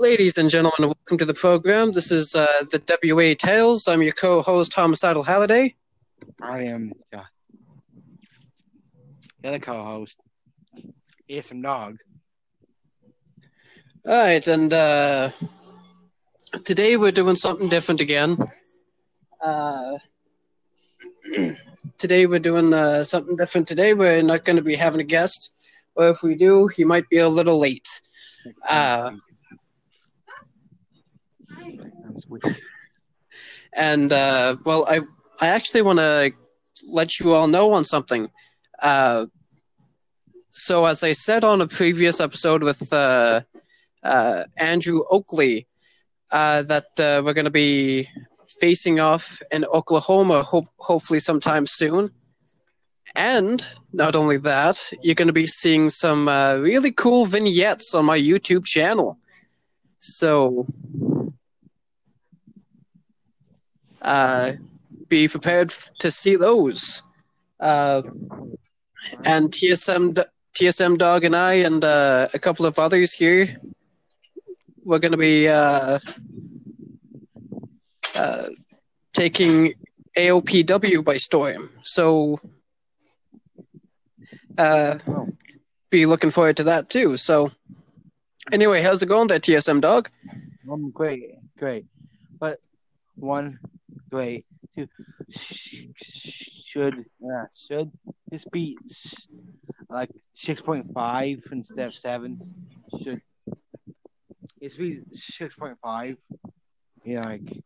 Ladies and gentlemen, welcome to the program. This is uh, the WA Tales. I'm your co-host, Homicidal Halliday. I am uh, the other co-host, Awesome Dog. All right, and uh, today we're doing something different again. Uh, today we're doing uh, something different. Today we're not going to be having a guest, or if we do, he might be a little late. Uh, and uh, well, I I actually want to let you all know on something. Uh, so, as I said on a previous episode with uh, uh, Andrew Oakley, uh, that uh, we're going to be facing off in Oklahoma, hope, hopefully sometime soon. And not only that, you're going to be seeing some uh, really cool vignettes on my YouTube channel. So, uh, be prepared to see those. Uh, and TSM, TSM Dog and I, and uh, a couple of others here, we're going to be uh, uh, taking AOPW by storm. So, be looking forward to that too. So, anyway, how's it going there, TSM Dog? Um, great, great. But one, great. Two, sh- should uh, should this be s- like six point five instead of seven? Should it be six point five? Yeah, like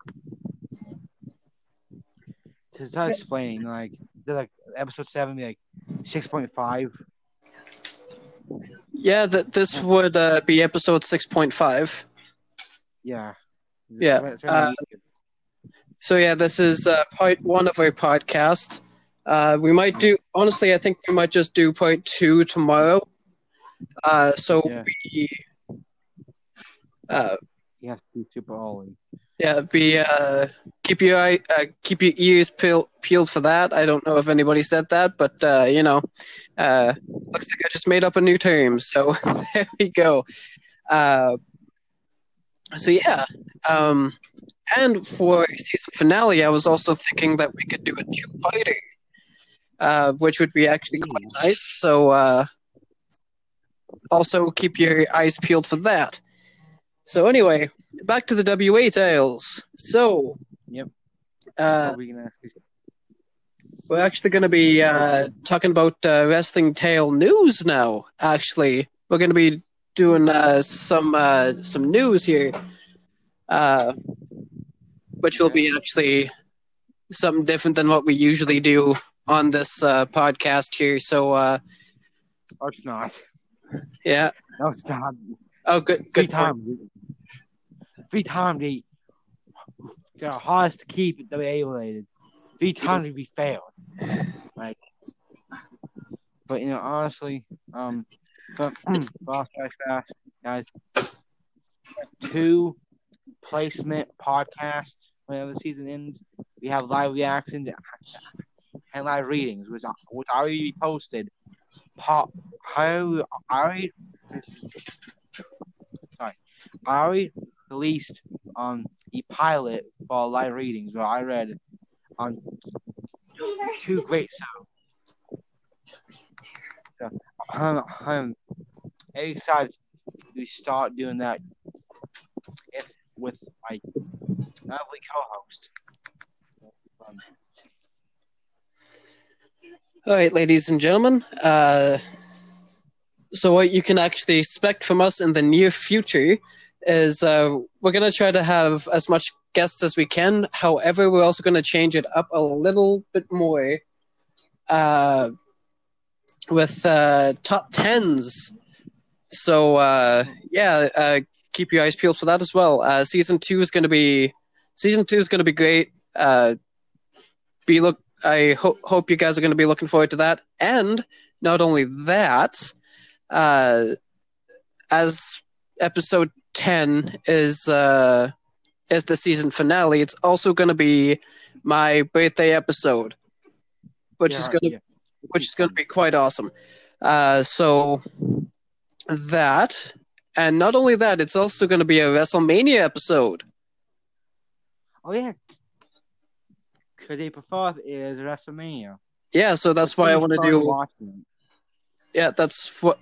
to start explaining, like the, like episode seven be like six point five. Yeah, that this would uh, be episode six point five. Yeah. Yeah, uh. So yeah, this is uh, part one of our podcast. Uh, we might do honestly. I think we might just do part two tomorrow. Uh, so Yeah. we, uh, you have to be super early. yeah, be uh, keep your eye, uh, keep your ears peel, peeled for that. I don't know if anybody said that, but uh, you know, uh, looks like I just made up a new term. So there we go. Uh, so yeah, um, and for season finale, I was also thinking that we could do a two-parter, uh, which would be actually quite nice. So uh, also keep your eyes peeled for that. So anyway, back to the WA tales. So Yep. uh, we we're actually going to be uh, talking about uh, wrestling tale news now. Actually, we're going to be doing uh, some uh, some news here, uh, which will be actually something different than what we usually do on this uh, podcast here. So uh, Oh, it's not. yeah. No, it's not. Oh, good. Good. times. Three times they they're hardest to keep the A related. Three times we failed. Like, but you know, honestly, um, but boss guys fast guys. Two placement podcasts whenever the season ends. We have live reactions and live readings, which are, which already posted. Pop, how I sorry, I already released um a pilot for live readings where I read on two great shows. So, I'm, I'm excited to start doing that if, with my lovely co-host. Um, All right, ladies and gentlemen. Uh, so, what you can actually expect from us in the near future is uh, we're going to try to have as much guests as we can. However, we're also going to change it up a little bit more uh, with uh, top tens. So, uh, yeah, uh, keep your eyes peeled for that as well. Uh, season two is going to be season two is going to be great. Uh, be look I ho- hope you guys are going to be looking forward to that. And not only that, uh, as episode ten is uh, is the season finale, it's also going to be my birthday episode, which is going to yeah. Which is going to be quite awesome. Uh, so that and not only that, it's also going to be a WrestleMania episode. Oh yeah, April fourth is WrestleMania. Yeah, so that's why I want to do. watching. Yeah, that's what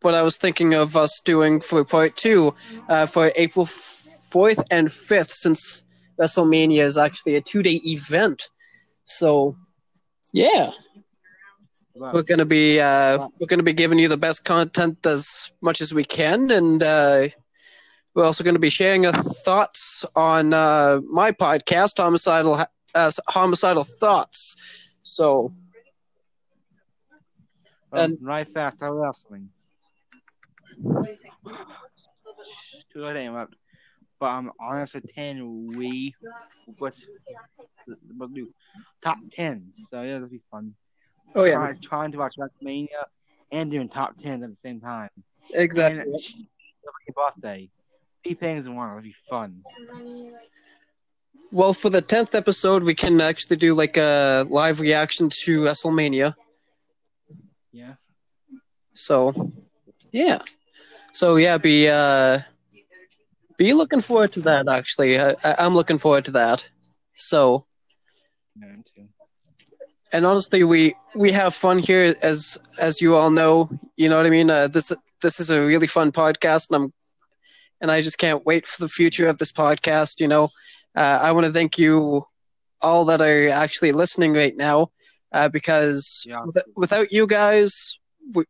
what I was thinking of us doing for part two, uh, for April fourth and fifth, since WrestleMania is actually a two day event. So, yeah, we're gonna be uh, we're gonna be giving you the best content as much as we can, and uh, we're also gonna be sharing our thoughts on uh, my podcast, homicidal uh, homicidal thoughts. So, Well, And- right fast, how wrestling. Too late to interrupt. But um, on episode 10, we what we'll do top 10s. So yeah, that'll be fun. Oh yeah, Try, trying to watch WrestleMania and doing top 10s at the same time. exactly. And your birthday. Three things in one. It'll be fun. Well, for the tenth episode, we can actually do like a live reaction to WrestleMania. Yeah. So, yeah. So yeah, be uh, be looking forward to that. Actually, I, I'm looking forward to that. So, too. And honestly, we we have fun here, as as you all know. You know what I mean. Uh, this this is a really fun podcast, and I'm and I just can't wait for the future of this podcast. You know, uh, I want to thank you all that are actually listening right now, uh, because Yeah. with- without you guys, we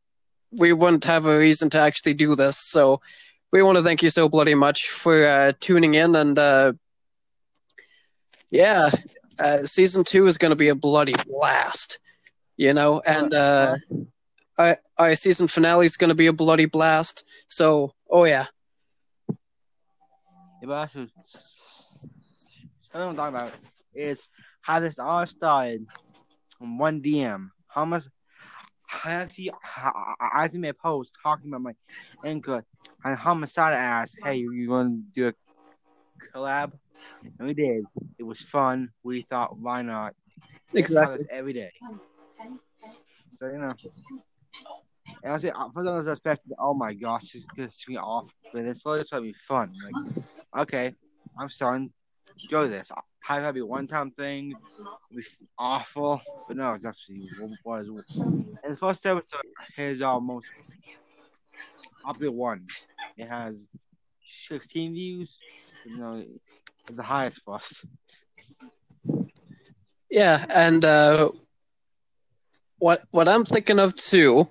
we wouldn't have a reason to actually do this. So we want to thank you so bloody much for uh, tuning in, and uh, yeah, uh, season two is going to be a bloody blast, you know, and uh, our, our season finale is going to be a bloody blast. So, oh yeah, Yeah, but something I'm talking about is how this all started on one DM. How much I actually, I, I actually made a post talking about my anchor, and Homicide asked, "Hey, you going to do a collab?" And we did. It was fun. We thought, why not? Exactly. every day. So you know. And I was, for some of us expected, oh my gosh, it's gonna swing off, but it's slowly gonna be fun. Like, okay, I'm starting to enjoy this. How that be one time thing? Be awful, but no, it's actually what was. And the first episode is our most popular one. It has 16 views. You know, it's the highest for us. Yeah, and uh, what what I'm thinking of too,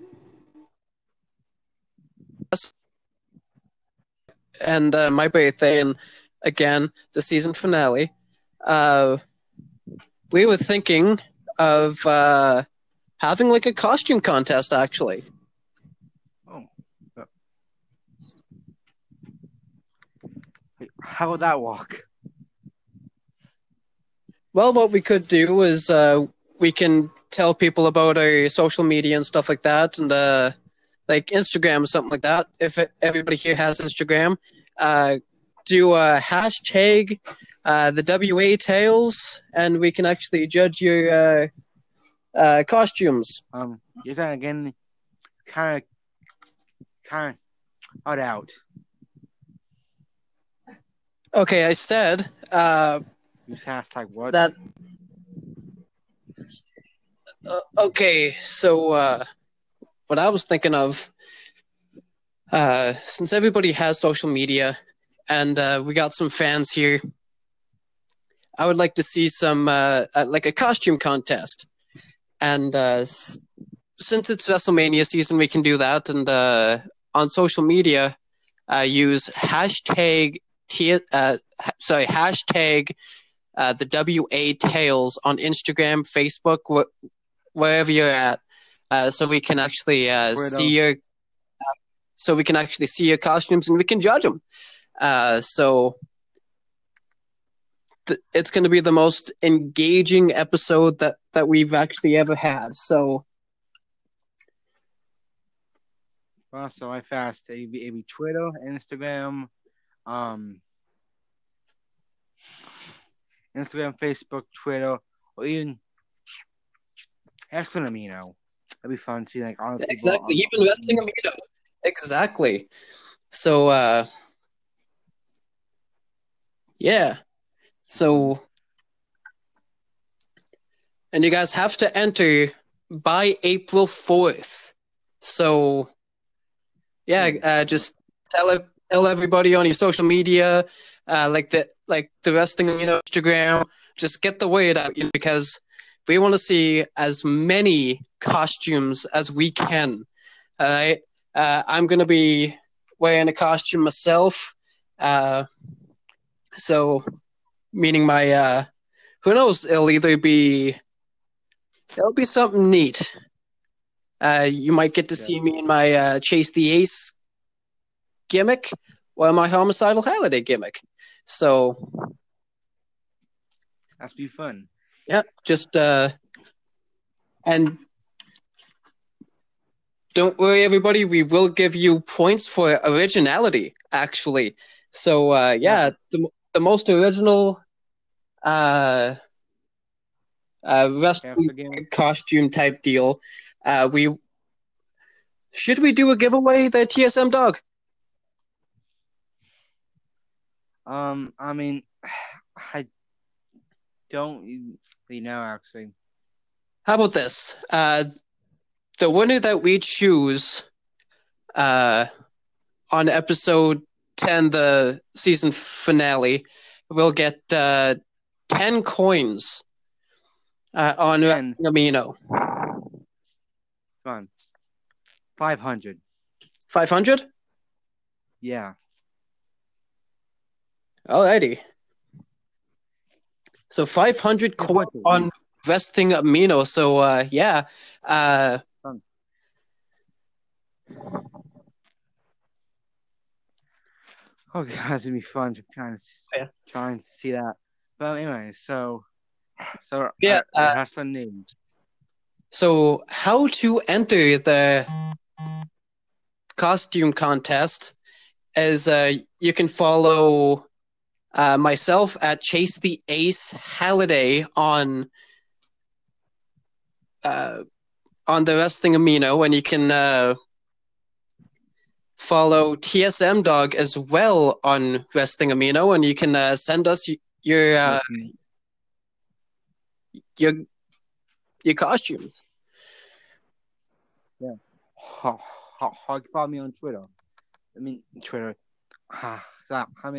and uh, my birthday, and again the season finale. Uh, we were thinking of uh, having like a costume contest, actually. Oh. but- Hey, How would that walk? Well, what we could do is uh, we can tell people about our social media and stuff like that, and uh, like Instagram or something like that. If it, everybody here has Instagram, uh, do a hashtag uh, the WA Tales, and we can actually judge your uh, uh, costumes. Um, you're then again, kind of, kind of out. Okay, I said uh, Use hashtag what? that. Uh, okay, so uh, what I was thinking of, uh, since everybody has social media, and uh, we got some fans here, I would like to see some uh, uh, like a costume contest, and uh, s- since it's WrestleMania season, we can do that, and uh, on social media, uh, use hashtag T- uh, sorry hashtag uh, the WA Tales on Instagram, Facebook, wh- wherever you're at, uh, so we can actually uh, see your, so we can actually see your costumes and we can judge them. Uh, so th- it's going to be the most engaging episode that that we've actually ever had. So Well, so I fast. It'd be, it'd be Twitter, Instagram, um, Instagram, Facebook, Twitter, or even Wrestling Amino. That'd be fun. See like honest people exactly, even wrestling Amino. Exactly. So uh yeah. So and you guys have to enter by April 4th. So yeah, uh just tell it, tell everybody on your social media uh like the like the wrestling you know Instagram just get the word out you know, because we want to see as many costumes as we can. All right. Uh, I'm going to be wearing a costume myself. Uh, so, meaning my, uh, who knows, it'll either be, it'll be something neat. Uh, you might get to see me in my uh, Chase the Ace gimmick or my homicidal Halliday gimmick. So, That's be fun. Yeah, just uh and don't worry everybody, we will give you points for originality actually. So uh yeah, the the most original uh uh wrestling Half the game. costume type deal. Uh we should we do a giveaway the TSM dog? Um, I mean, I don't really know actually. How about this? Uh, the winner that we choose uh, on episode 10, the season finale, will get uh, 10 coins uh, on 10. Amino. Five hundred. 500? Yeah. Alrighty. So 500 coins on Wrestling Amino. So uh, yeah. Uh, Oh god, it's gonna be fun to kind of Yeah. trying to see that. But anyway, so so Yeah, uh, uh, wrestling news. So, how to enter the costume contest is uh, you can follow uh, myself at Chase the Ace Halliday on uh, on the Wrestling Amino, and you can uh, follow TSM Dog as well on Wrestling Amino, and you can uh, send us your uh, your your costumes. how, how, how you follow me on Twitter? I mean Twitter. Ah, so, I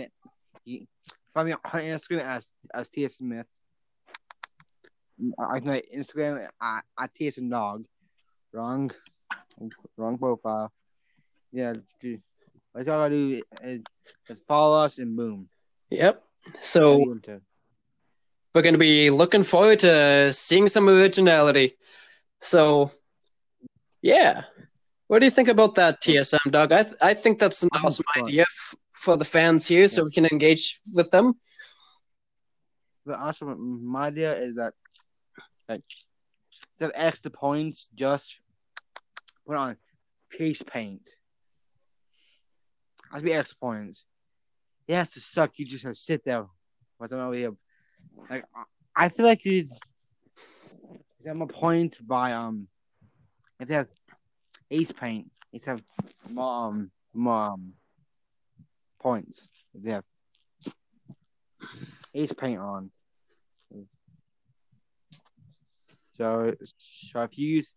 you follow me on Instagram as as T S Smith. I know Instagram at, at TSM Dog. Wrong, wrong profile. Yeah, dude. What y'all gotta do is just follow us and boom. Yep. So. Get into it. we're going to be looking forward to seeing some originality. So, yeah. What do you think about that, TSM Dog? I th- I think that's an awesome idea f- for the fans here, so we can engage with them. But also, my idea is that like instead extra points, just put on face paint. To be extra points. It has to suck. You just have to sit there. What's over here? Like I- feel like these. Get more points by um. If they have ace paint, it's have more um more um, points. They have ace paint on. So, so if you use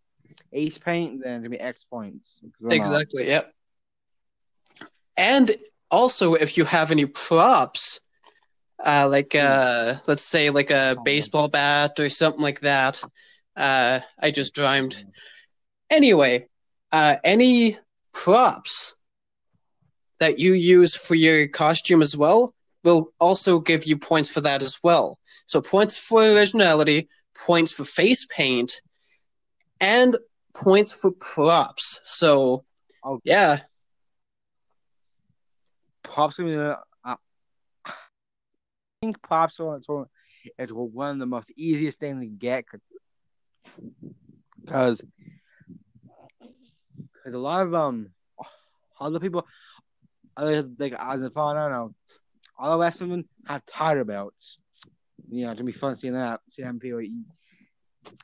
ace paint, then it'll be X points. Exactly. Yep. And also, if you have any props, uh, like uh, let's say like a baseball bat or something like that. Uh, I just rhymed. Anyway, uh, any props that you use for your costume as well will also give you points for that as well. So points for originality, points for face paint, and points for props. So Oh. yeah, Pops gonna be the. Uh, I think pops are it's one of the most easiest things to get because because a lot of um other people other like as a fan, I don't know, all the rest of them have tighter belts. You know, to be fun seeing that, seeing how people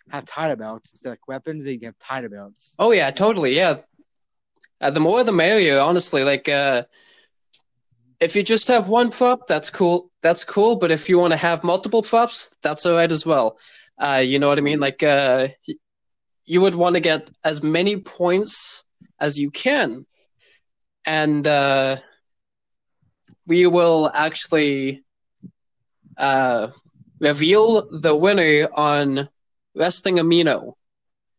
have tighter belts instead of weapons. They can have tighter belts. oh yeah, totally, yeah. Uh, the more the merrier, honestly. Like, uh, if you just have one prop, that's cool. That's cool. But if you want to have multiple props, that's all right as well. Uh, you know what I mean? Like, uh, you would want to get as many points as you can, and uh, we will actually uh, reveal the winner on Wrestling Amino.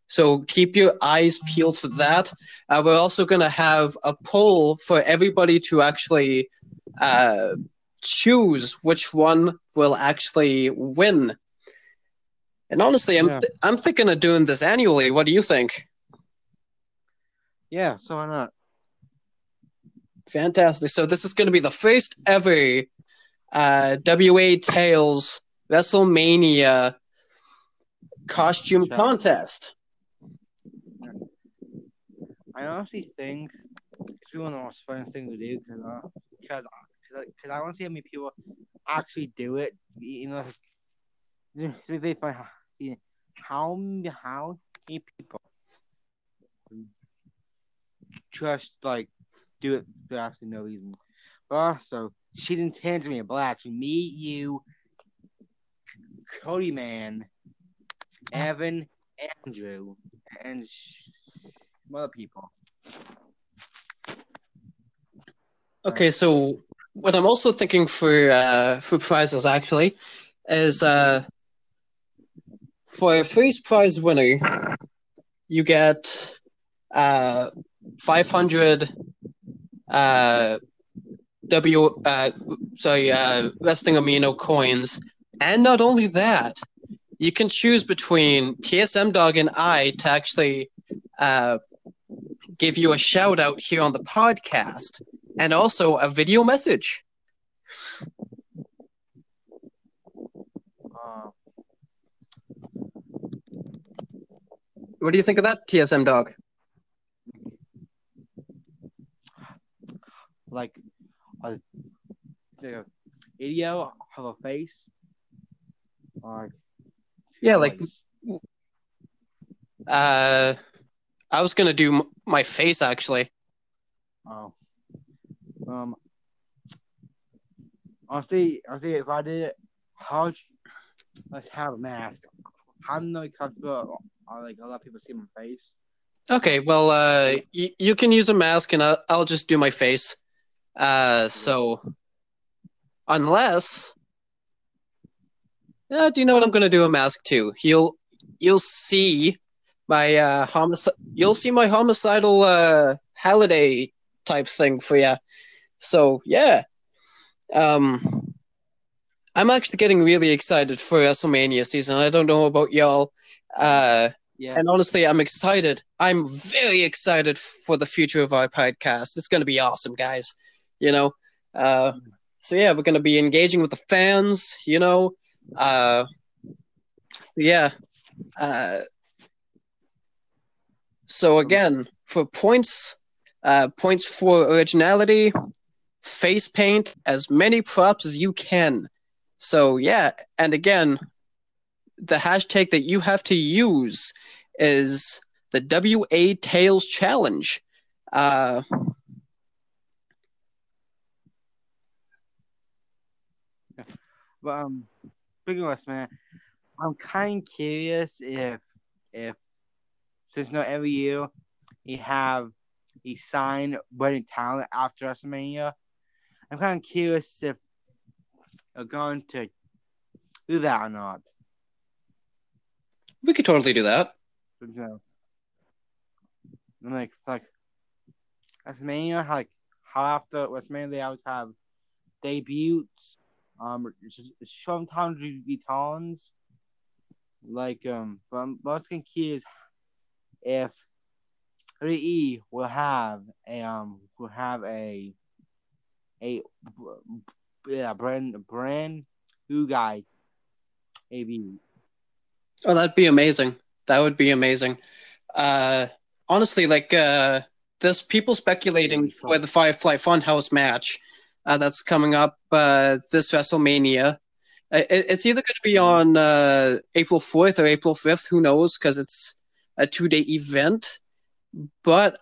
So keep your eyes peeled for that. Uh, we're also going to have a poll for everybody to actually uh, choose which one will actually win. And honestly, I'm Yeah. th- I'm thinking of doing this annually. What do you think? Yeah, so why not? Fantastic. So this is going to be the first ever uh, WA Tales WrestleMania costume Sure. contest. I honestly think it's one of the most fun thing to do because uh, cause, cause, cause I want to see how many people actually do it. You know, it's really fun how- see how how many people just like do it for absolutely no reason. But also, she didn't tend to me a black. Me, you, Cody Man, Evan, Andrew, and some other people. Okay, so what I'm also thinking for uh, for prizes actually is uh, for a first prize winner, you get uh, 500 uh, W uh, sorry uh, Wrestling Amino coins, and not only that, you can choose between TSM Dog and I to actually uh, give you a shout out here on the podcast and also a video message. Uh, What do you think of that, TSM dog? Like a the video of a face. Like Yeah, like uh, I was gonna do m- my face actually. Oh. Um. Honestly, honestly, if I did it, how? Let's have a mask. How no comfortable? Are like a lot of people see my face. Okay, well, uh, y- you can use a mask, and I'll, I'll just do my face. Uh, so unless, uh, do you know what I'm gonna do a mask too? You'll you'll see my uh homicide. You'll see my homicidal uh Halliday type thing for you. So yeah, um, I'm actually getting really excited for WrestleMania season. I don't know about y'all. Uh, Yeah. and honestly, I'm excited. I'm very excited for the future of our podcast. It's going to be awesome, guys. You know, uh, so yeah, we're to be engaging with the fans. You know, uh, yeah. Uh, so again, for points, uh, points for originality, face paint as many props as you can. So yeah, and again, the hashtag that you have to use is the WA Tales Challenge. Uh, But um, speaking of man, I'm kind of curious if if since no every year he have he signed wedding talent after WrestleMania. I'm kind of curious if they're going to do that or not. we could totally do that. You know, And, like like WrestleMania, like how after WrestleMania they always have debuts. Um, sometimes returns. Like um, but I'm most curious if WWE will have a um will have a a yeah brand brand new guy debut. Oh, that'd be amazing. That would be amazing. Uh, honestly, like uh, there's people speculating for the Firefly Funhouse match uh, that's coming up uh, this WrestleMania. Uh, It, it's either going to be on uh, April 4th or April 5th. Who knows? Because it's a two day event. But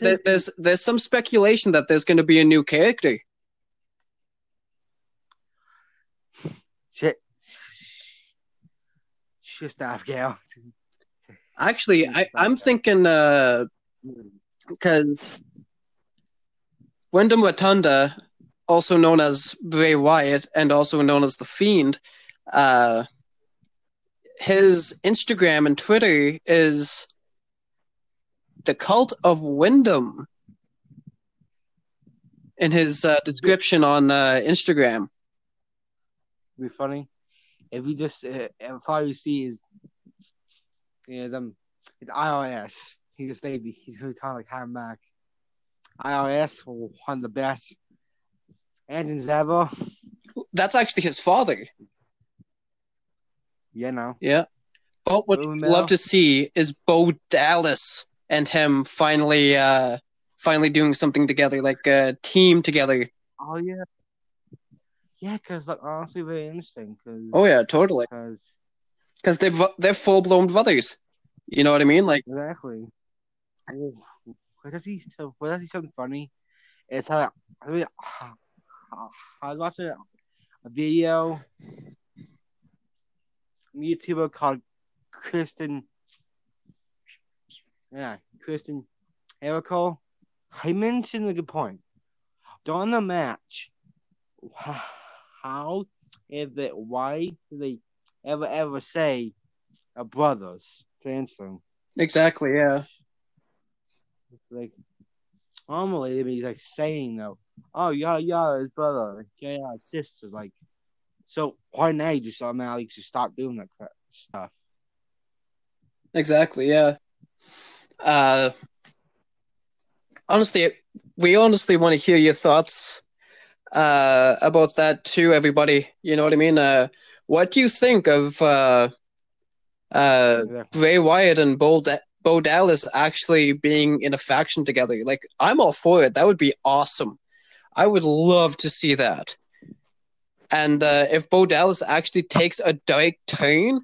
think There's there's some speculation that there's going to be a new character. shit. Just Gal. Actually, I, I'm thinking uh because Wyndham Rotunda, also known as Bray Wyatt and also known as the Fiend, uh, his Instagram and Twitter is the Cult of Wyndham. In his uh, description on uh, Instagram, be funny if you just uh, if all you see is is um it's IRS. He just say he's try to come back. IRS one of the best engines ever. that's actually his father. You know. Yeah. But what I'd love to see is Bo Dallas and him finally uh finally doing something together, like a team together. Oh yeah. Yeah, because like honestly, very interesting. Cause, Oh yeah, totally. Because they're they're full blown brothers. You know what I mean? Like exactly. What does he? What does he something funny? It's how I mean, I was watching a video. a YouTuber called Kristen. Yeah, Kristen Erico. He mentioned a good point. During the match, how is it? Why do they ever ever say a brothers? For exactly, yeah. like normally they'd be like saying though, oh yeah, yeah, his brother, yeah, yeah, his sister, like. So why now you just automatically just stop doing that crap stuff? Exactly, yeah. Uh honestly we honestly want to hear your thoughts uh about that too, everybody. You know what I mean? Uh what do you think of uh uh Bray Wyatt and Bo, da- Bo Dallas actually being in a faction together. Like, I'm all for it. That would be awesome. I would love to see that. And uh, if Bo Dallas actually takes a dark turn,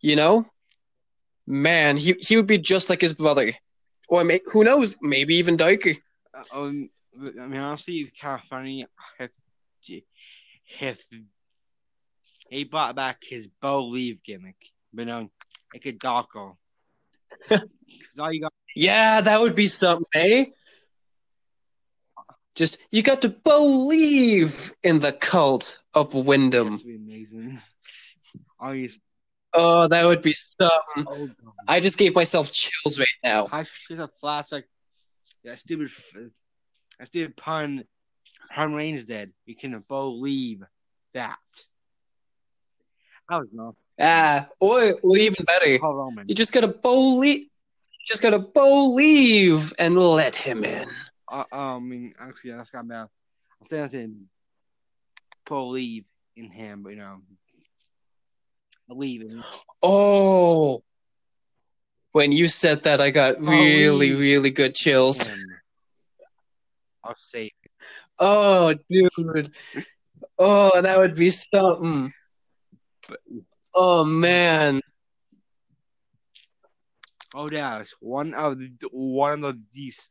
you know, man, he, he would be just like his brother. Or may- who knows, maybe even darker. Uh, um, I mean, honestly, of funny if if he brought back his Bo-lieve gimmick, but no, like a darker. Because all you got, Yeah, that would be something, eh? Just, you got to believe in the cult of Wyndham. amazing. Oh, that would be something. oh, I just gave myself chills right now. I should have flashback. That stupid, that stupid pun. Herman Reigns dead. You can believe that. I was not Ah, or or even better, Paul Roman. you just gotta believe, just gotta believe and let him in. Uh, I mean, actually, that's got bad. I'm saying, saying believe in him, but you know, believe in him. Oh, when you said that, I got really, Believe. really good chills. I'll say Oh, dude. Oh, that would be something. Oh man. Oh, Dallas, one of the one of the these.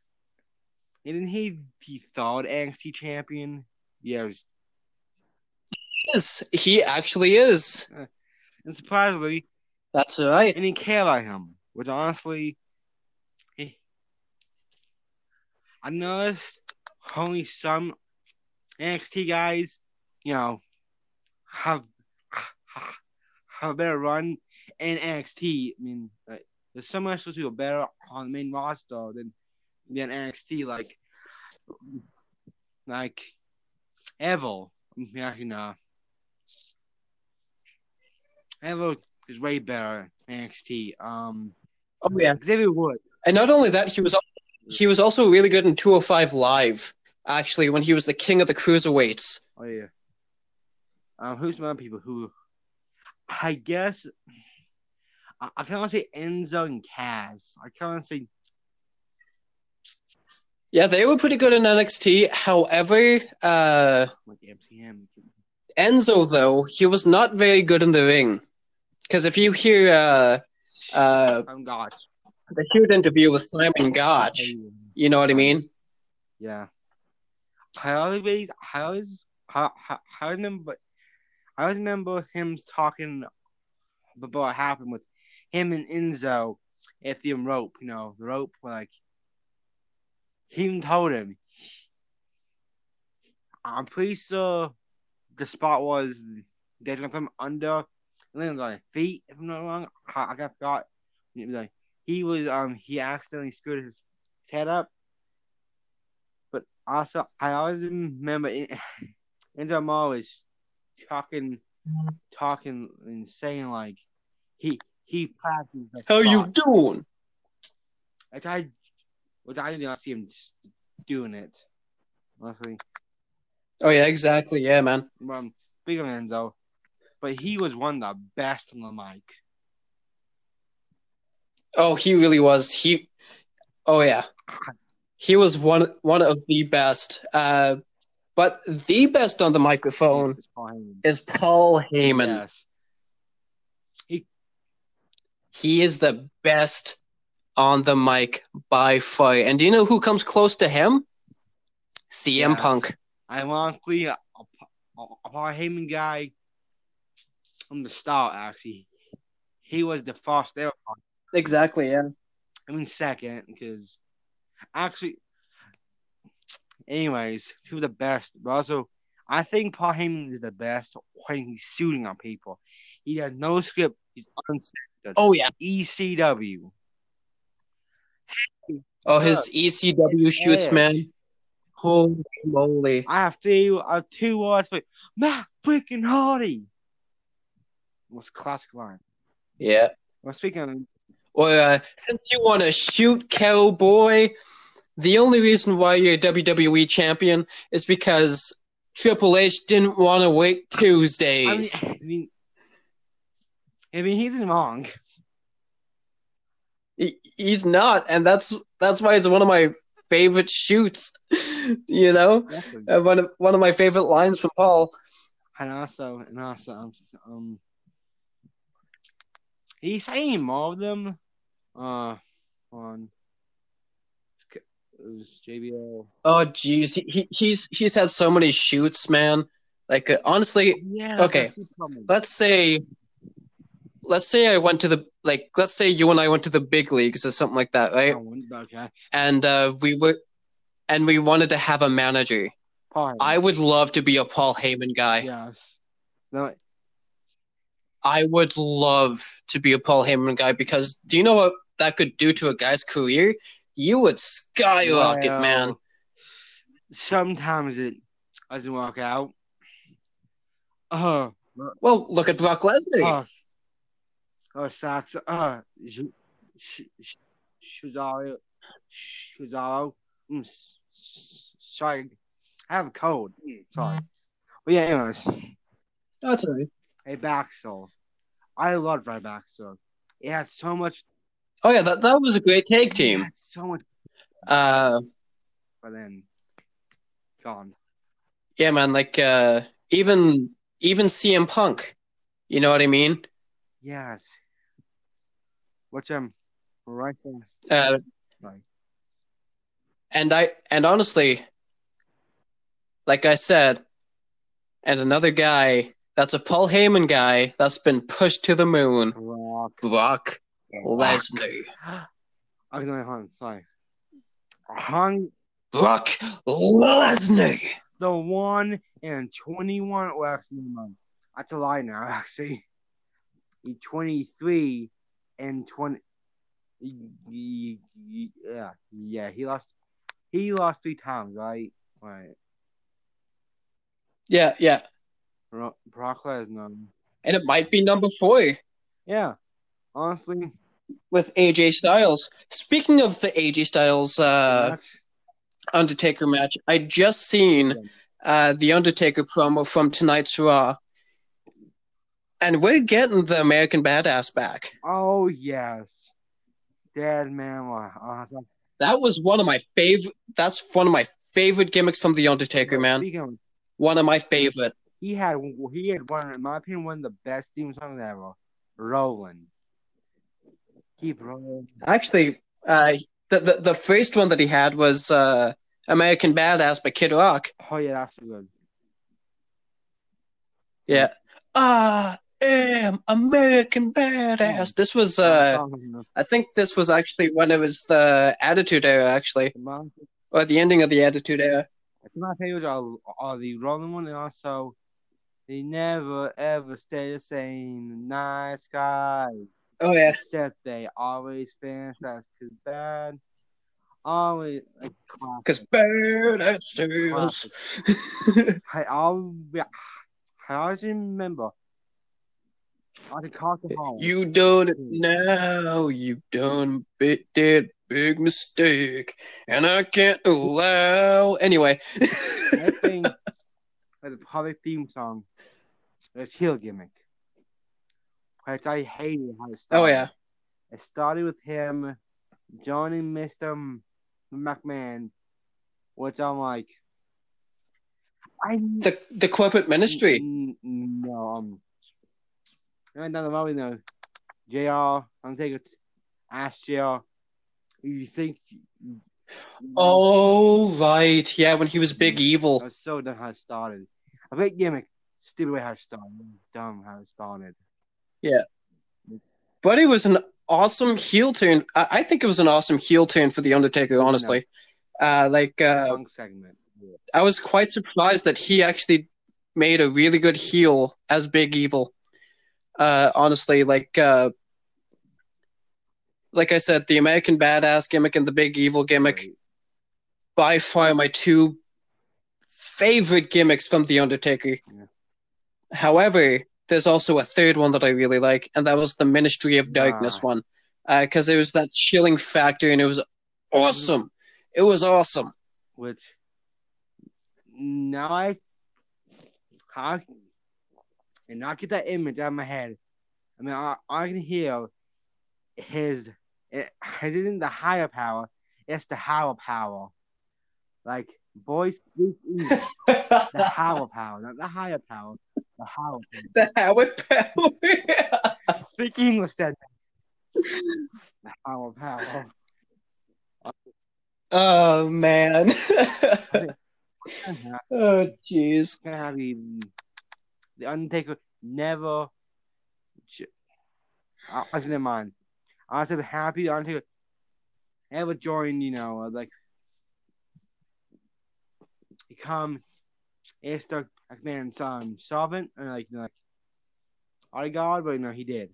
Isn't he the third NXT champion? Yeah, was- Yes, he actually is. Uh, and surprisingly, That's right. I didn't care about him. Which honestly, he, I noticed only some NXT guys, you know, have have a better run in NXT. I mean, like, there's so much to do better on the main roster than than NXT. Like, like Neville, yeah, you know, Neville is way better NXT. Um, Oh yeah. Xavier Wood. And not only that, he was he was also really good in 205 Live. Actually, when he was the king of the cruiserweights. Oh yeah. Um, who's my people who? I guess I, I of say Enzo and Cass. I can't say Yeah, they were pretty good in NXT. However, uh. Enzo though he was not very good in the ring. Because if you hear uh, uh, the huge interview with Simon Gotch. You know what I mean? Yeah. I always, I always, I, I, I remember, I always remember him talking about what happened with him and Enzo at the rope. You know, the rope, like he even told him. I'm pretty sure the spot was they're gonna put him under, and then like feet. If I'm not wrong, I, I forgot. Like he was, um, he accidentally screwed his head up but also, I always remember Enzo Amore was talking, talking and saying like he he practiced. Like, How you doing? Which I, which I didn't see him just doing it. Honestly. Oh yeah, exactly. Yeah, man. Um, big Enzo, but he was one of the best on the mic. Oh, he really was. He. Oh yeah. He was one one of the best. Uh, but the best on the microphone It's Paul Heyman. is Paul Heyman. Yes. He He is the best on the mic by far. And do you know who comes close to him? CM Yes. Punk. Ironically, a, a, a Paul Heyman guy from the start, actually, he was the first ever. Exactly. Yeah. I mean, second, because actually, anyways, two of the best. But also, I think Paul Heyman is the best when he's shooting on people. He has no script. He's uncensored. Oh yeah. ECW. Oh, his ECW shoots, man. Holy moly! I have two. I have two words for Matt freaking Hardy. What's classic line? Yeah. Well, speaking of Or uh, since you want to shoot cowboy, the only reason why you're WWE champion is because Triple H didn't want to wait I mean, Tuesdays. I mean, I mean, he's in wrong. He- he's not, and that's that's why it's one of my favorite shoots. you know, one of one of my favorite lines from Paul. And also, and also, um, um he's saying more of them. Uh, on it was JBL. Oh, jeez, he, he he's he's had so many shoots, man. Like uh, honestly, Yeah. Okay. that's the problem. let's say let's say I went to the like let's say you and I went to the big leagues or something like that, right? I Okay. And uh we were and we wanted to have a manager. Paul. I would love to be a Paul Heyman guy. Yes. No. I would love to be a Paul Heyman guy because do you know what that could do to a guy's career? You would skyrocket, well, man. Sometimes it doesn't work out. Uh, Well, look at Brock Lesnar. uh, uh, Sax, uh, Sh- Sh- Sh- Cesaro, Cesaro. Mm, sorry, I have a cold. Mm, sorry. But yeah, anyways, That's all right. a backsaw. I loved my backsaw. It had so much. Oh yeah, that, that was a great tag It team. had so much, Uh but then gone. yeah, man, like uh even even CM Punk. You know what I mean? Yes. Which I'm right there. Uh Right. And I and honestly, like I said, and another guy that's a Paul Heyman guy that's been pushed to the moon, Brock. Brock Lesnar. I was going on. Sorry. Hung Brock Lesnar. the one and twenty-one. Well, actually. I have to lie now. Actually, he twenty-three and twenty. Yeah, yeah. He lost. He lost three times, right? Right. Yeah, yeah. Bro- Brock Lesnar. And it might be number four Yeah. Honestly, with AJ Styles. Speaking of the AJ Styles uh, match- Undertaker match, I just seen uh, the Undertaker promo from tonight's Raw. And we're getting the American Badass back. Oh yes, Dead Man. Uh, That was one of my favorite. That's one of my favorite gimmicks from the Undertaker, man. One of my favorite. he had he had one, in my opinion, one of the best theme songs ever. Rolling. Keep rolling. Actually, uh, the, the the first one that he had was uh, American Badass by Kid Rock. Oh yeah, that's good. Yeah. I am American Badass. This was uh, I think this was actually when it was the Attitude Era, actually, or the ending of the Attitude Era. My favorite are, are the rolling one and also they never ever stay the same. Nice guys. Oh yeah. Except they always fantastic cause bad. Always like Cause badass tales. I always I always remember. I can call home. You done it now. You've done bit that big mistake, and I can't allow. Anyway. I think the public theme song is Heel Gimmick, which I hated how it started. Oh yeah. It started with him joining Mr. McMahon, which I'm like, I the the corporate ministry. No, um, I don't know. You know, Jr. Undertaker asked Jr. You think? Oh right, yeah, when he was big evil. I was so done how it started. A great gimmick, stupid way how it started, dumb how it started. Yeah, but it was an awesome heel turn. I, I think it was an awesome heel turn for the Undertaker. Honestly, uh, like uh, segment. Yeah. I was quite surprised that he actually made a really good heel as Big Evil. Uh, honestly, like uh, like I said, the American Badass gimmick and the Big Evil gimmick, Right. by far my two favorite gimmicks from The Undertaker. Yeah. However, there's also a third one that I really like, and that was the Ministry of Darkness Ah. one, because it was that chilling factor, and it was awesome. It was awesome. Which now I, I and not get that image out of my head. I mean, I, I can hear his. It, it isn't the higher power; it's the higher power. Like boys speak the higher power, not the higher power. The higher power. the Howard Power. Speak English then. The higher power. oh man. Oh jeez. The Undertaker never. I, I never mind. I was happy the Undertaker ever joined. You know, uh, like become Mr. McMahon's um, servant and like you know, like our God, but no, he did.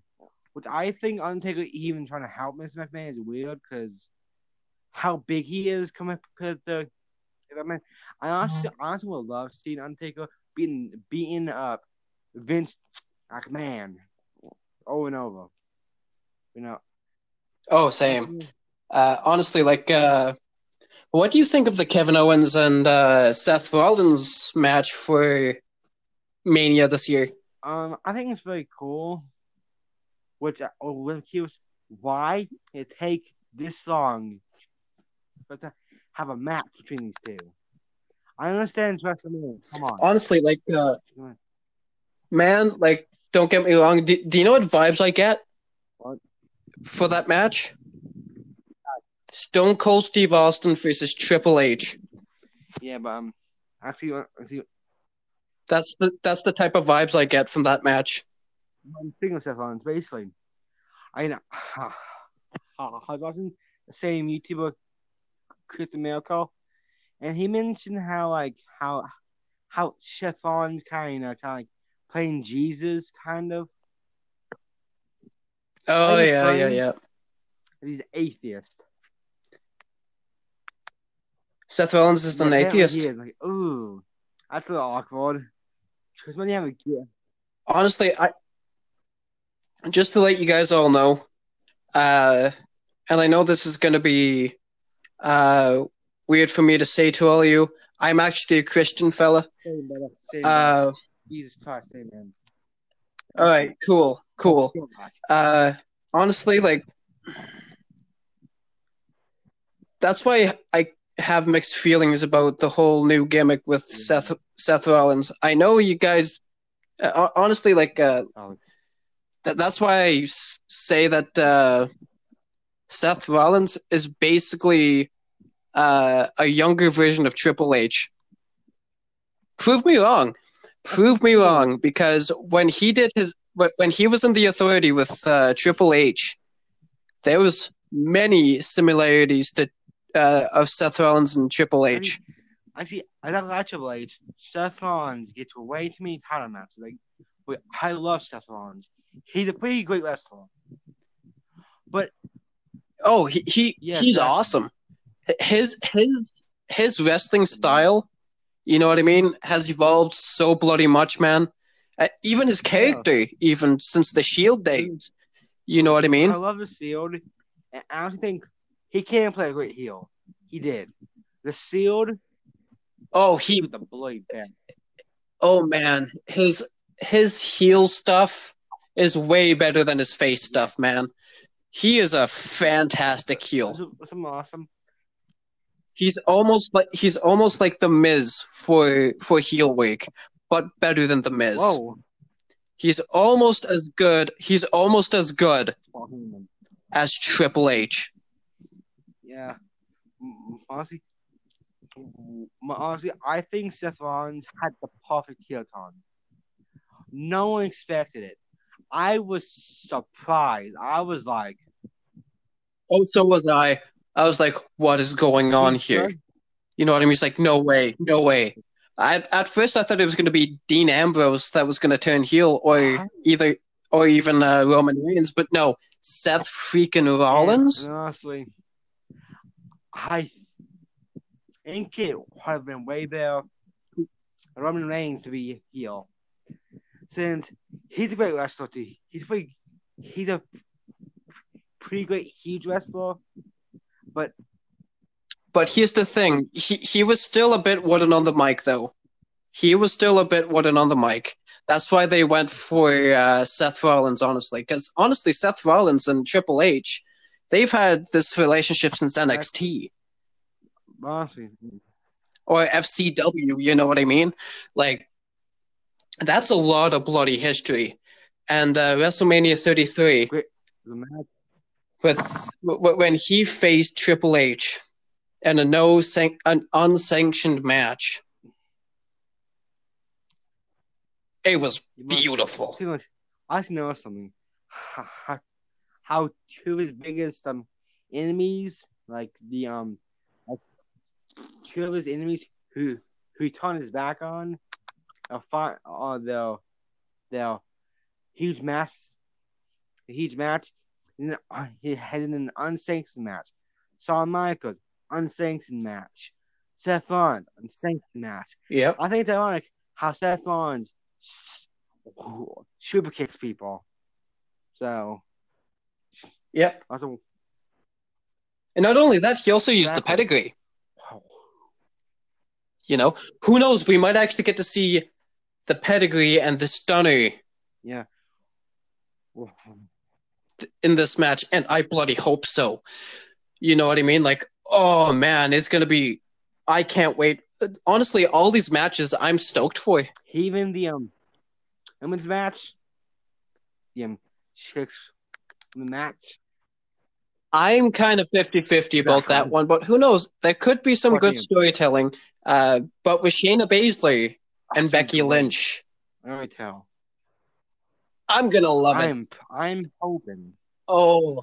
Which I think Undertaker even trying to help Mr. McMahon is weird because how big he is compared to the. I mean, I honestly, honestly would love seeing Undertaker beating beating up Vince McMahon over and over. You know, Oh, same. Uh, honestly, like, uh, what do you think of the Kevin Owens and uh, Seth Rollins match for Mania this year? Um, I think it's very cool. Which I was curious why it take this song, but to have a match between these two. I understand WrestleMania. Come on. Honestly, like, uh. Man, like, don't get me wrong. Do, do you know what vibes I get What? for that match? Stone Cold Steve Austin versus Triple H. Yeah, but um, actually, actually, That's the that's the type of vibes I get from that match. I'm thinking Rollins. Basically, I know. I was watching the same YouTuber, Kristen Miracle, and he mentioned how like how how Seth Rollins kind of kind of like playing Jesus, kind of. Oh yeah, yeah, yeah. He's atheist. Seth Rollins is an Yeah, atheist. He is. Like, ooh, that's a little awkward. Because when you have a kid, honestly, I just to let you guys all know, uh, and I know this is going to be uh, weird for me to say to all of you. I'm actually a Christian fella. same, brother, same, Uh, Jesus Christ, amen. all right, cool, cool. Uh, honestly, like that's why I have mixed feelings about the whole new gimmick with Seth Seth Rollins. I know you guys. Uh, honestly, like uh, Oh, that, that's why I say that uh, Seth Rollins is basically uh, a younger version of Triple H. Prove me wrong. Prove me wrong because when he did his when he was in the authority with uh, Triple H, there was many similarities to uh, of Seth Rollins and Triple H. I see. I don't like Triple H. Seth Rollins gets way too many title matches. Like, I love Seth Rollins. He's a pretty great wrestler. But oh, he, he Yeah, he's awesome. His his his wrestling style, you know what I mean, has evolved so bloody much, man. Uh, even his character, even since the Shield days, you know what I mean. I love the Shield. I don't think he can play a great heel. He did. The Shield. Oh, he he was the bloody best. oh man, his his heel stuff is way better than his face stuff, man. He is a fantastic heel. Some awesome. He's almost like he's almost like the Miz for for heel work, but better than the Miz. Whoa. He's almost as good. He's almost as good as Triple H. Yeah. Honestly, honestly, I think Seth Rollins had the perfect heel turn. No one expected it. I was surprised. I was like, Oh, so was I. I was like, what is going on here? You know what I mean? It's like, no way, no way. I, at first, I thought it was going to be Dean Ambrose that was going to turn heel, or Uh-huh. either, or even uh, Roman Reigns. But no, Seth freaking Rollins. And honestly, I think it would have been way better Roman Reigns to be heel. Since he's a great wrestler too. He's pretty, he's a pretty great huge wrestler. But but here's the thing: he he was still a bit wooden on the mic, though. He was still a bit wooden on the mic. That's why they went for uh, Seth Rollins, honestly. Because honestly, Seth Rollins and Triple H, they've had this relationship since NXT Honestly, or FCW. You know what I mean? Like, that's a lot of bloody history. And uh, WrestleMania 33, the match with when he faced Triple H in a no san- an unsanctioned match, it was beautiful. Too much. I just know something. How, how two of his biggest um enemies, like the um, like two of his enemies who who he turned his back on, are fought uh, the the huge mass, huge match. Uh, he had an unsanctioned match. Shawn Michaels unsanctioned match. Seth Rollins unsanctioned match. Yeah, I think it's ironic how Seth Rollins super kicks people. So, Yep. also, And not only that, he also used the pedigree. You know, who knows? We might actually get to see the pedigree and the stunner yeah. In this match, and I bloody hope so. You know what I mean? Like, oh man, it's gonna be. I can't wait. Honestly, all these matches, I'm stoked for. Even the um women's match, the um chicks the match. I'm kind of 50-50 about that one, but who knows? There could be some good storytelling. Uh, but with Shayna Baszler and Becky Lynch. I already tell. I'm gonna love it. I'm I'm hoping Oh,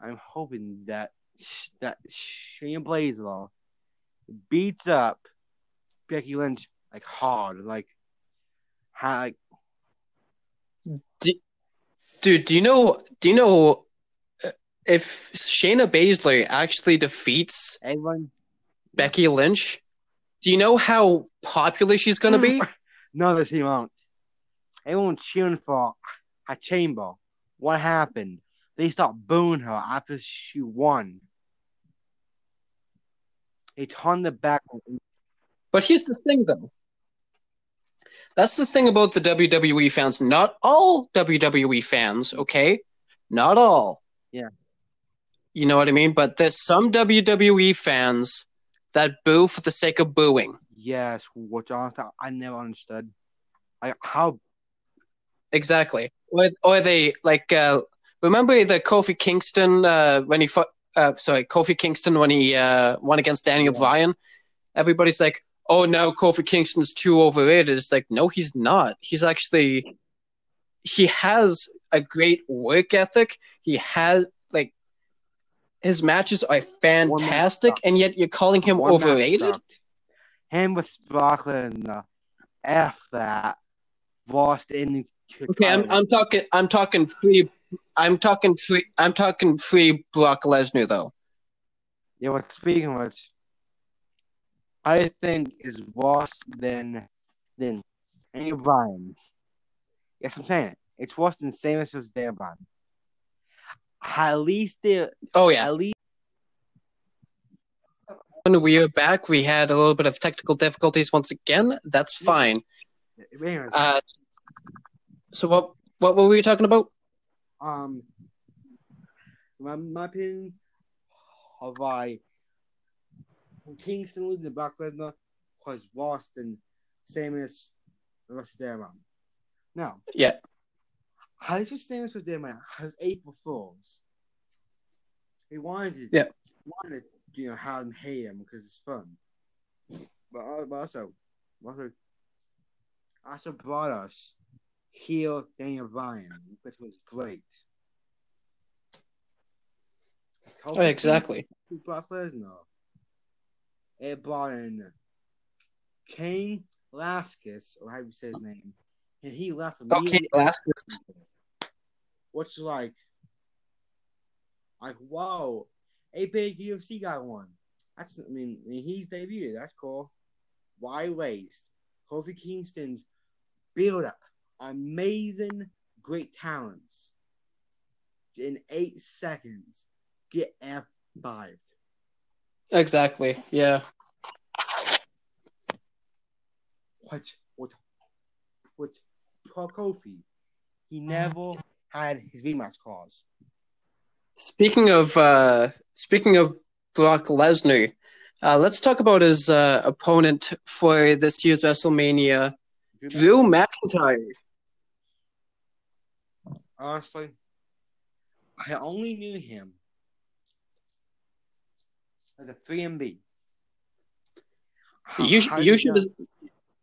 I'm hoping that that Shayna Baszler beats up Becky Lynch like hard, like how like dude, do you know? Do you know uh, if Shayna Baszler actually defeats everyone. Becky Lynch? Do you know how popular she's gonna be? No, she won't. Everyone cheering for a chamber. What happened? They stopped booing her after she won. They turned the back. But here's the thing, though. That's the thing about the WWE fans. Not all WWE fans, okay? Not all. Yeah. You know what I mean? But there's some WWE fans that boo for the sake of booing. Yes, which honestly I never understood. Like how Exactly. Or, or they like uh remember the Kofi Kingston uh when he fought uh, sorry, Kofi Kingston when he uh, won against Daniel Yeah. Bryan, everybody's like, "Oh, now Kofi Kingston's too overrated." It's like, no, he's not. He's actually he has a great work ethic. He has like his matches are fantastic, and yet you're calling him One overrated. Him with Lesnar. F that. Lost in. Okay, I'm, I'm talking. I'm talking free. I'm talking free. I'm talking free Brock Lesnar though. Yeah, but speaking of which, I think is worse than than Daniel Bryan. Yes, I'm saying it. It's worse than Sheamus versus Daniel Bryan. At least the Oh yeah. at least When we are back, we had a little bit of technical difficulties once again. That's fine. Uh, so what what were we talking about? um my my opinion of why Kingston losing to Brock Lesnar was worse than Sheamus versus Daniel Bryan. Now, Yeah. How did you Sheamus with Daniel Bryan? Has April Fools. He wanted to, Yeah. wanted to, you know, have him hate him because it's fun. But, uh, but also, also, also brought us heel Daniel Bryan, which was great. Oh, exactly. Brock Lesnar. It brought in Cain Velasquez, or how you say his name, and he left oh, Okay, immediately last which like like whoa, a big UFC guy won. That's I mean I mean, he's debuted. That's cool. Why waste? Kofi Kingston's build up amazing, great talents in eight seconds get F five. exactly. Yeah. What what what Kofi? He never had his rematch clause. Speaking of uh, speaking of Brock Lesnar, uh, let's talk about his uh, opponent for this year's WrestleMania, Drew McIntyre. Honestly, I only knew him as a 3MB. You sh- you should have,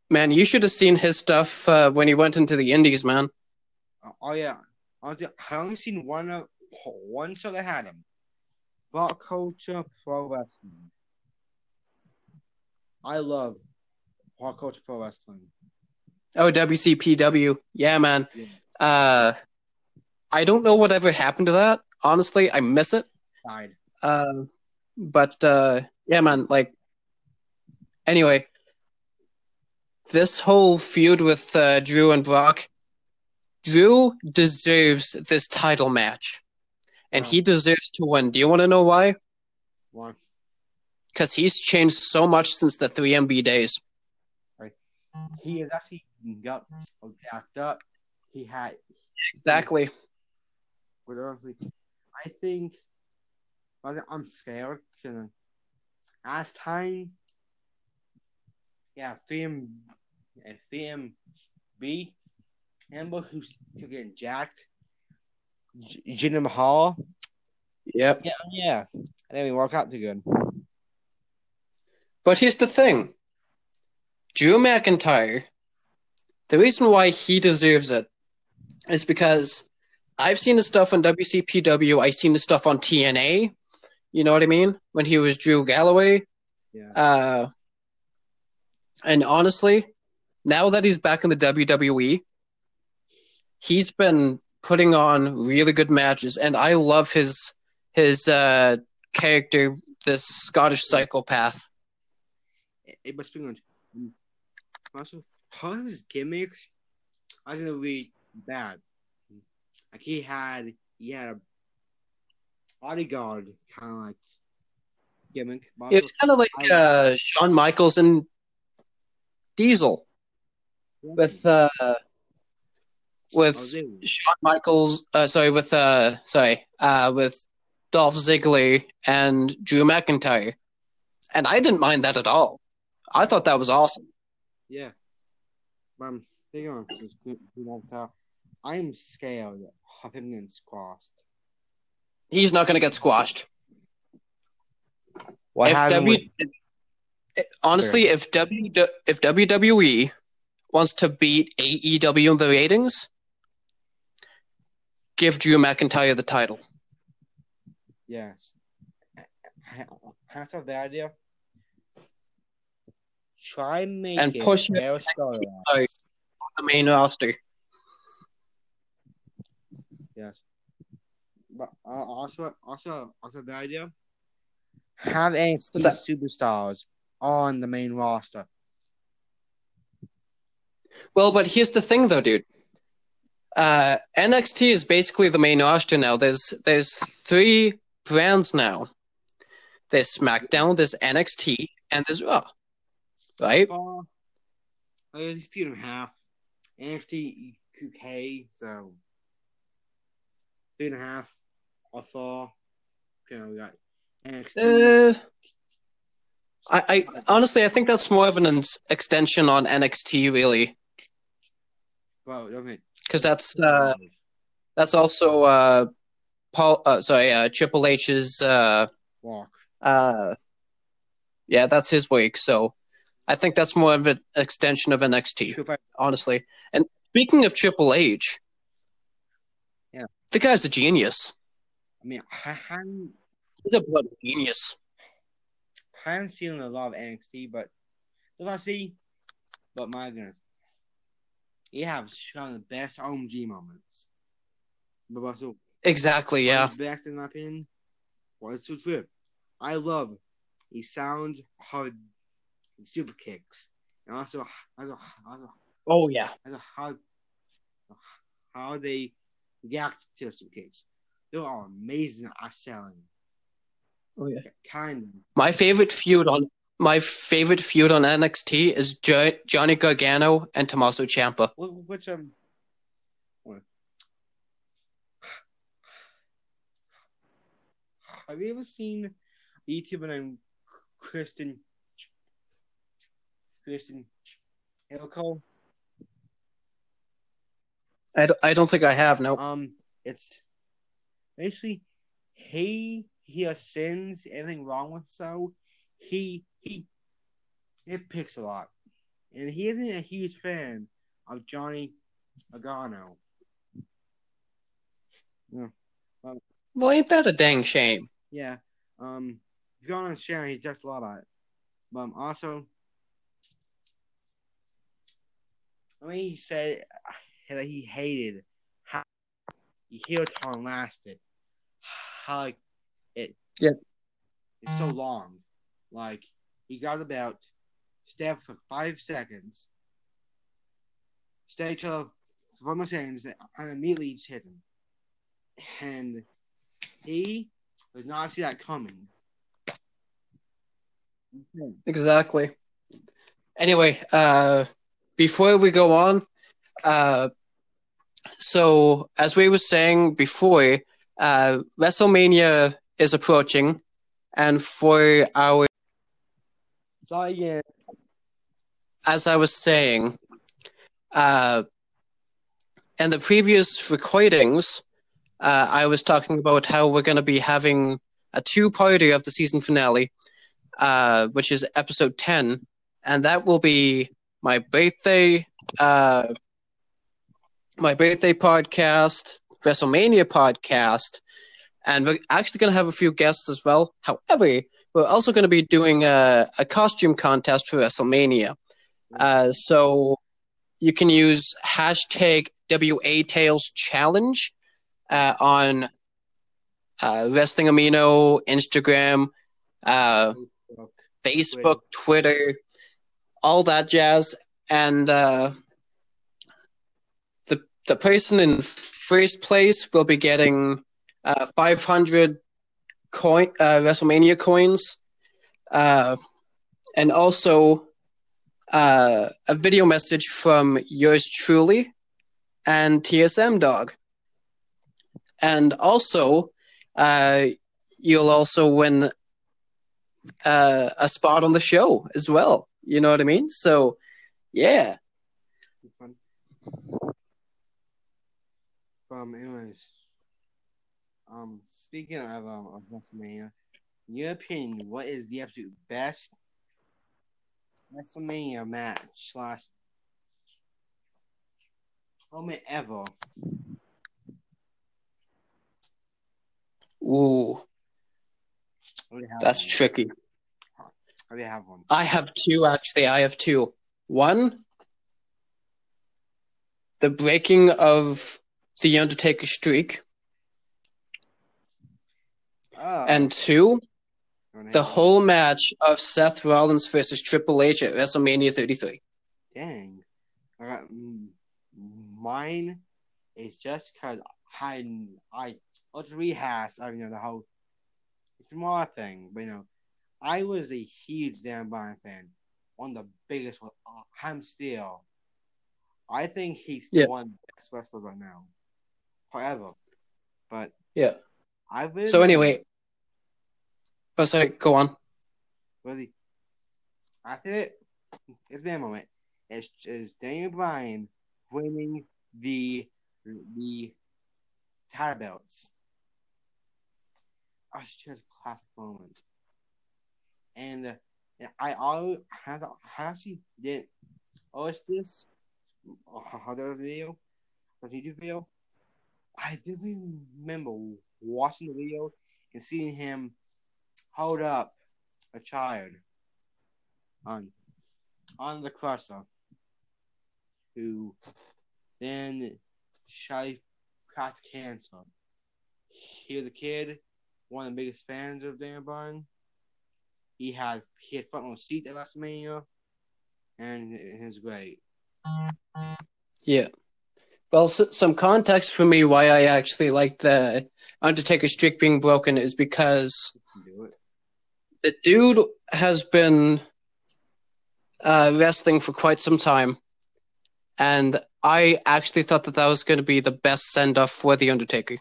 man, you should have seen his stuff uh, when he went into the Indies, man. Oh yeah, Honestly, I only seen one of one show that had him. What Culture Pro Wrestling. I love What Culture Pro Wrestling. Oh, WCPW, yeah, man. Yeah. Uh, I don't know whatever happened to that. Honestly, I miss it. Died. Uh, but uh, yeah, man. Like, anyway, this whole feud with uh, Drew and Brock, Drew deserves this title match, and Yeah. he deserves to win. Do you want to know why? Why? Because he's changed so much since the 3MB days. Right. He has actually got jacked up. He had Exactly. But honestly, I think but I'm scared. You know, as time, yeah, Fim and Fim B, Amber who's getting jacked, J- Jinder Mahal. Yep. Yeah, yeah, and then we work out too good. But here's the thing Drew McIntyre, the reason why he deserves it is because I've seen his stuff on WCPW, I've seen his stuff on TNA. You know what I mean? When he was Drew Galloway. Yeah, Uh, and honestly, now that he's back in the WWE, he's been putting on really good matches, and I love his his uh, character, this Scottish psychopath. it, but speaking of, also, all his gimmicks, I think be bad. Like he had, he had a bodyguard kind of like gimmick. also- It's kind of like uh, Shawn Michaels and Diesel with uh, with Oh, Shawn Michaels. Uh, sorry, with uh, sorry, uh, with Dolph Ziggler and Drew McIntyre, and I didn't mind that at all. I thought that was awesome. Yeah. But I'm speaking of this good- good long time, I'm scared of him getting squashed. He's not going to get squashed. What if happened W, with honestly, if W, if WWE wants to beat AEW in the ratings, give Drew McIntyre the title. yes, that's a bad idea. Try and make And it push it their storyline. Sorry, the main roster. Yes. But uh, also, also, also the idea. Have NXT superstars on the main roster. Well, but here's the thing, though, dude. Uh, NXT is basically the main roster now. There's there's three brands now. There's SmackDown, there's NXT, and there's Raw. Right? Uh, at least half. NXT UK, so two and a half or four. Okay, we got NXT. Uh, I, I honestly I think that's more of an extension on NXT, really, well, okay. because that's uh, that's also uh, Paul. Uh, sorry, uh, Triple H's. Uh, Walk. uh, yeah, that's his week. So I think that's more of an extension of NXT. Honestly. And speaking of Triple H. the guy's a genius. I mean, I haven't, He's a bloody genius. I haven't seen a lot of NXT, but if I see, but my goodness, he has some of the best OMG moments. But also, Exactly. Yeah. The best in my opinion was so true. I love the sound of super kicks, and also also also, Oh yeah. also how how they react to super kicks. They are amazing at selling. Oh yeah. Kind of. My favorite feud on my favorite feud on NXT is jo- Johnny Gargano and Tommaso Ciampa. Which um. what? Have you ever seen a YouTuber named Kristen Kristen Hilco? I don't, I don't think I have no. Um, it's basically he he sins anything wrong with so he he it picks a lot, and he isn't a huge fan of Johnny Agano. Well, ain't that a dang shame? Yeah, um, if you go on Sharon, he just a lot about it, but um, also. I mean, he said that he hated how turn lasted. How like it Yeah. it's so long. Like he got belt, step for five seconds, stay till five more seconds, and immediately just hit him. And he did not see that coming. Exactly. Anyway, uh, before we go on, uh, so as we were saying before, uh, WrestleMania is approaching, and for our, yeah, as I was saying, uh, in the previous recordings, uh, I was talking about how we're going to be having a two-parter of the season finale, uh, which is episode ten, and that will be my birthday, uh, my birthday podcast, WrestleMania podcast, and we're actually going to have a few guests as well. However, we're also going to be doing a, a costume contest for WrestleMania. Uh, so you can use hashtag WA Tales Challenge uh, on uh, Wrestling Amino, Instagram, uh, Facebook, Twitter, all that jazz, and uh, the person in first place will be getting uh, 500 coin uh, WrestleMania coins, uh, and also uh, a video message from yours truly and TSM Dog, and also uh, you'll also win uh, a spot on the show as well. You know what I mean? So, yeah. Um, anyways, um, speaking of um of WrestleMania, in your opinion, what is the absolute best WrestleMania match slash moment ever? Ooh, I already have that's one. tricky. I have one. I have two actually. I have two. One, the breaking of the Undertaker streak, Oh, and two, the whole match of Seth Rollins versus Triple H at WrestleMania 33. Dang. I got, mm, mine is just because I, I, let's rehash, I know the whole, more thing, but you know, I was a huge Dan Bryan fan. One of the biggest one. Uh, I'm still. I think he's Yeah. one best wrestler right now. Forever. But Yeah. I've been. So anyway, oh sorry, go on. Really, I think it's been a moment. It's, it's Daniel Bryan winning the the title belts. Oh, it's just a classic moment. And, uh, and I always I actually didn't watch this other video, the YouTube video. I vividly remember watching the video and seeing him hold up a child on on the crosser who then shy caught cancer. He was a kid, one of the biggest fans of Dan Bryan. He had he had front row seat at WrestleMania, and it was great. Yeah. Well, s- some context for me why I actually like the Undertaker streak being broken is because You can do it. the dude has been uh, wrestling for quite some time, and I actually thought that that was going to be the best send off for the Undertaker.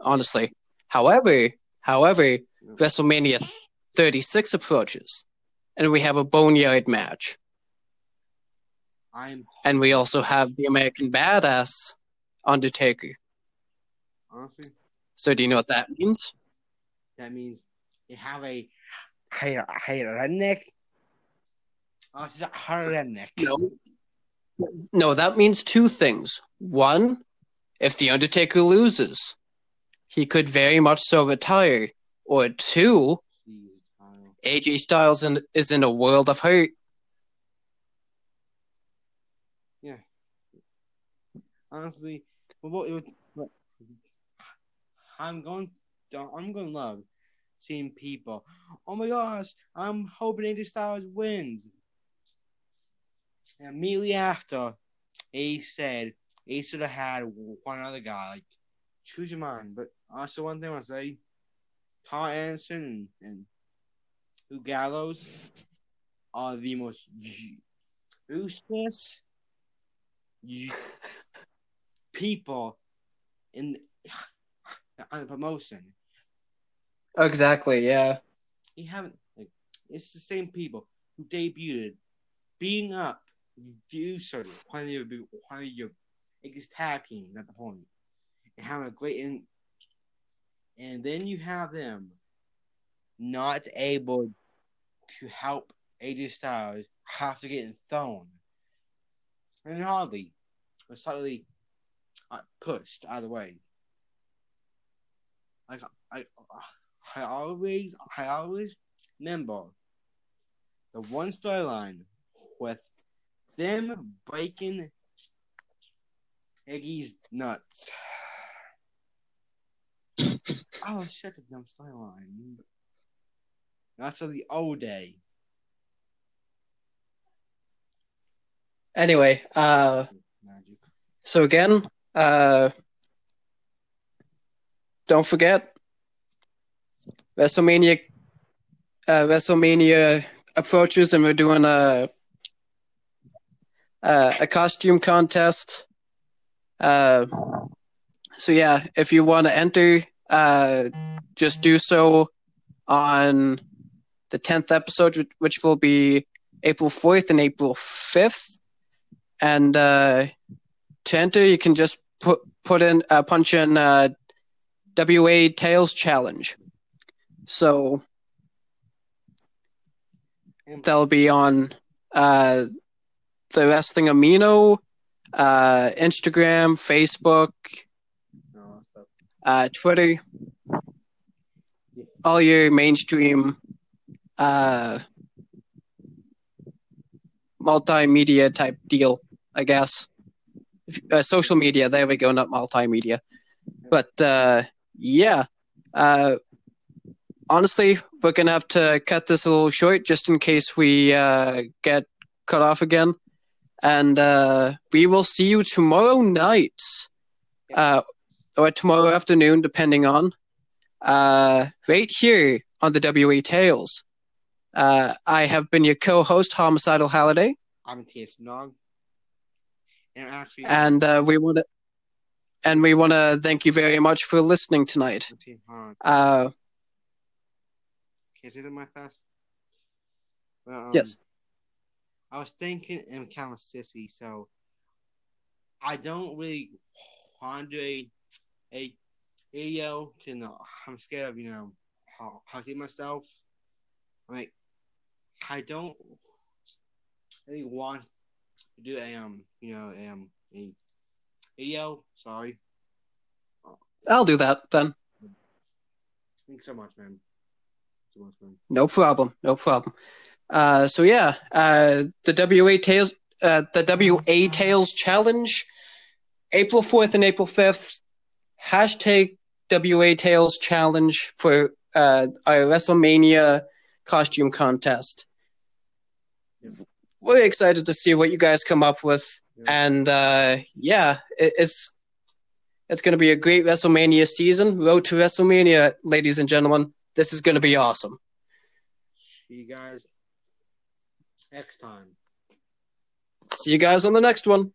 Honestly, however, however, WrestleMania 36 approaches, and we have a boneyard match, I'm and we also have the American Badass Undertaker. honestly So, do you know what that means? that means you have a redneck. Oh, it's a redneck. No. No, that means two things. One, if The Undertaker loses, he could very much so retire. Or two, AJ Styles in, is in a world of hurt. Honestly, what it would, I'm going, I'm going to love seeing people. Oh my gosh, I'm hoping AJ Styles wins. And immediately after, he said he should have had one other guy. Like, choose your mind. But also, one thing I want to say, Karl Anderson and, and Luke Gallows are the most useless people in on the promotion. Exactly, yeah. You haven't like it's the same people who debuted beating up User one of your one of your biggest tag teams at the point and having a great in and then you have them not able to help AJ Styles after getting thrown. And hardly or slightly uh, pushed out of the way. Like I, I always, I always remember the one storyline with them breaking Iggy's nuts. oh shit, the dumb storyline. That's of the old day. Anyway, uh, Magic. so again, uh, don't forget WrestleMania. Uh, WrestleMania approaches, and we're doing a a, a costume contest. Uh, so yeah, if you want to enter, uh, just do so on the tenth episode, which- which will be April fourth and April fifth. And uh, to enter, you can just put put in uh, punch in uh, WA Tales Challenge. So That'll be on uh, the Wrestling Amino, uh, Instagram, Facebook, uh, Twitter, all your mainstream uh, multimedia type deal, I guess. Uh, social media, there we go, not multimedia. But uh, yeah, uh, honestly, we're gonna have to cut this a little short just in case we uh, get cut off again. And uh, we will see you tomorrow night, uh, or tomorrow afternoon, depending on, uh, right here on the WA Tales. Uh, I have been your co-host, Homicidal Halliday, I'm TSM Dog. And actually, and uh, we want to, and we want to thank you very much for listening tonight. Okay, hold on. Uh, Can I say that my fast? Well, um, Yes. I was thinking I'm kind of sissy, so I don't really want to do a a video. You know, I'm scared of you know how, I see myself. Like, I don't really want do a um you know a, um a video. Sorry. I'll do that then. Thanks so much, man. So much, man. No problem. No problem. Uh, so yeah, uh, the WA Tales, uh, the WA Tales Challenge, April fourth and April fifth. Hashtag WA Tales Challenge for uh, our WrestleMania costume contest. We're excited to see what you guys come up with, Yeah. and uh, yeah, it, it's it's going to be a great WrestleMania season. Road to WrestleMania, ladies and gentlemen. This is going to be awesome. See you guys next time. See you guys on the next one.